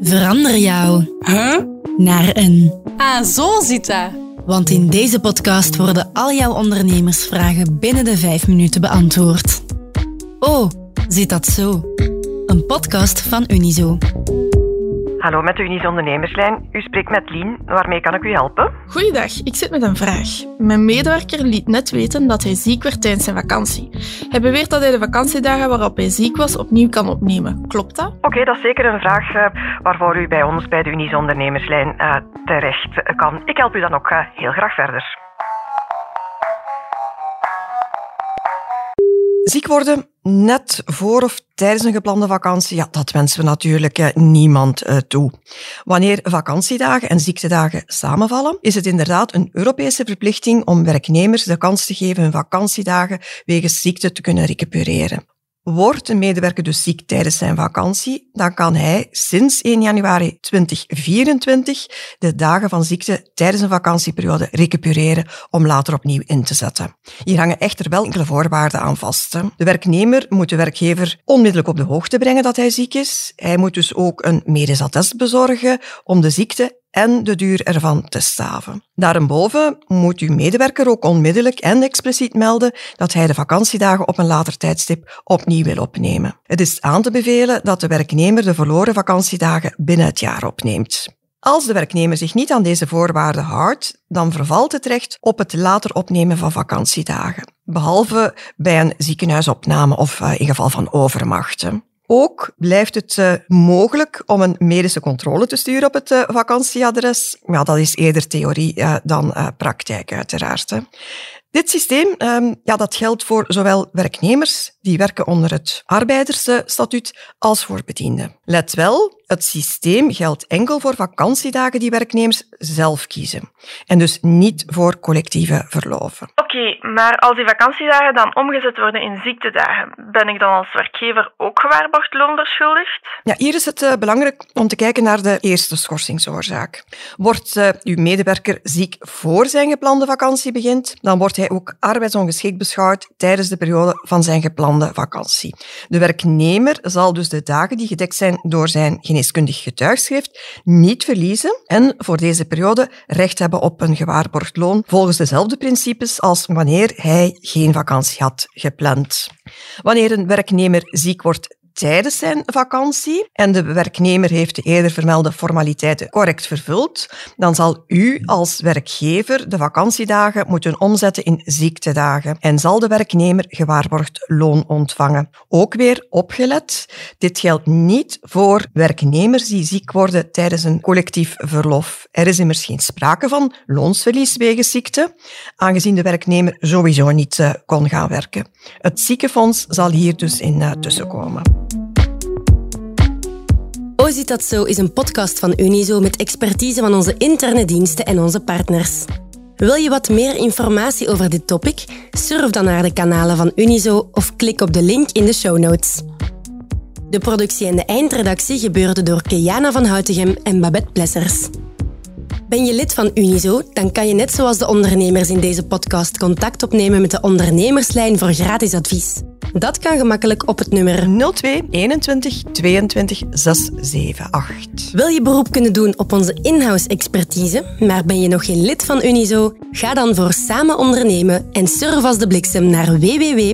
Verander jou Huh? naar een. Ah, zo zit dat. Want in deze podcast worden al jouw ondernemersvragen binnen de vijf minuten beantwoord. Oh, zit dat zo? Een podcast van Unizo. Hallo met de Unis Ondernemerslijn. U spreekt met Lien. Waarmee kan ik u helpen? Goeiedag, ik zit met een vraag. Mijn medewerker liet net weten dat hij ziek werd tijdens zijn vakantie. Hij beweert dat hij de vakantiedagen waarop hij ziek was opnieuw kan opnemen. Klopt dat? Oké, dat is zeker een vraag eh, waarvoor u bij ons bij de Unis Ondernemerslijn eh, terecht kan. Ik help u dan ook eh, heel graag verder. Ziek worden net voor of tijdens een geplande vakantie, ja, dat wensen we natuurlijk eh, niemand eh, toe. Wanneer vakantiedagen en ziektedagen samenvallen, is het inderdaad een Europese verplichting om werknemers de kans te geven hun vakantiedagen wegens ziekte te kunnen recupereren. Wordt een medewerker dus ziek tijdens zijn vakantie, dan kan hij sinds 1 januari 2024 de dagen van ziekte tijdens een vakantieperiode recupereren om later opnieuw in te zetten. Hier hangen echter wel enkele voorwaarden aan vast. De werknemer moet de werkgever onmiddellijk op de hoogte brengen dat hij ziek is. Hij moet dus ook een medisch attest bezorgen om de ziekte en de duur ervan te staven. Daarboven moet uw medewerker ook onmiddellijk en expliciet melden dat hij de vakantiedagen op een later tijdstip opnieuw wil opnemen. Het is aan te bevelen dat de werknemer de verloren vakantiedagen binnen het jaar opneemt. Als de werknemer zich niet aan deze voorwaarden houdt, dan vervalt het recht op het later opnemen van vakantiedagen. Behalve bij een ziekenhuisopname of eh, in geval van overmacht. Ook blijft het eh, mogelijk om een medische controle te sturen op het eh, vakantieadres. Maar dat is eerder theorie eh, dan praktijk, uiteraard. Hè. Dit systeem ehm, ja, dat geldt voor zowel werknemers die werken onder het arbeidersstatuut als voor bedienden. Let wel, het systeem geldt enkel voor vakantiedagen die werknemers zelf kiezen. En dus niet voor collectieve verloven. Oké, maar als die vakantiedagen dan omgezet worden in ziektedagen, ben ik dan als werkgever ook gewaarborgd loon verschuldigd? Ja, hier is het eh, belangrijk om te kijken naar de eerste schorsingsoorzaak. Wordt eh, uw medewerker ziek voor zijn geplande vakantie begint, dan wordt hij ook arbeidsongeschikt beschouwd tijdens de periode van zijn geplande vakantie. De werknemer zal dus de dagen die gedekt zijn door zijn geneeskundig getuigschrift niet verliezen en voor deze periode recht hebben op een gewaarborgd loon volgens dezelfde principes als wanneer hij geen vakantie had gepland. Wanneer een werknemer ziek wordt tijdens zijn vakantie en de werknemer heeft de eerder vermelde formaliteiten correct vervuld, dan zal u als werkgever de vakantiedagen moeten omzetten in ziektedagen en zal de werknemer gewaarborgd loon ontvangen. Ook weer opgelet, dit geldt niet voor werknemers die ziek worden tijdens een collectief verlof. Er is immers geen sprake van loonsverlies wegens ziekte, aangezien de werknemer sowieso niet eh, kon gaan werken. Het ziekenfonds zal hier dus in eh, tussenkomen. Oh, zit dat zo is een podcast van Unizo met expertise van onze interne diensten en onze partners. Wil je wat meer informatie over dit topic? Surf dan naar de kanalen van Unizo of klik op de link in de show notes. De productie en de eindredactie gebeurden door Keana van Houtegem en Babette Plessers. Ben je lid van Unizo, dan kan je net zoals de ondernemers in deze podcast contact opnemen met de ondernemerslijn voor gratis advies. Dat kan gemakkelijk op het nummer 02 21 22 678. Wil je beroep kunnen doen op onze in-house expertise, maar ben je nog geen lid van Unizo? Ga dan voor samen ondernemen en surf als de bliksem naar www.unizo.be.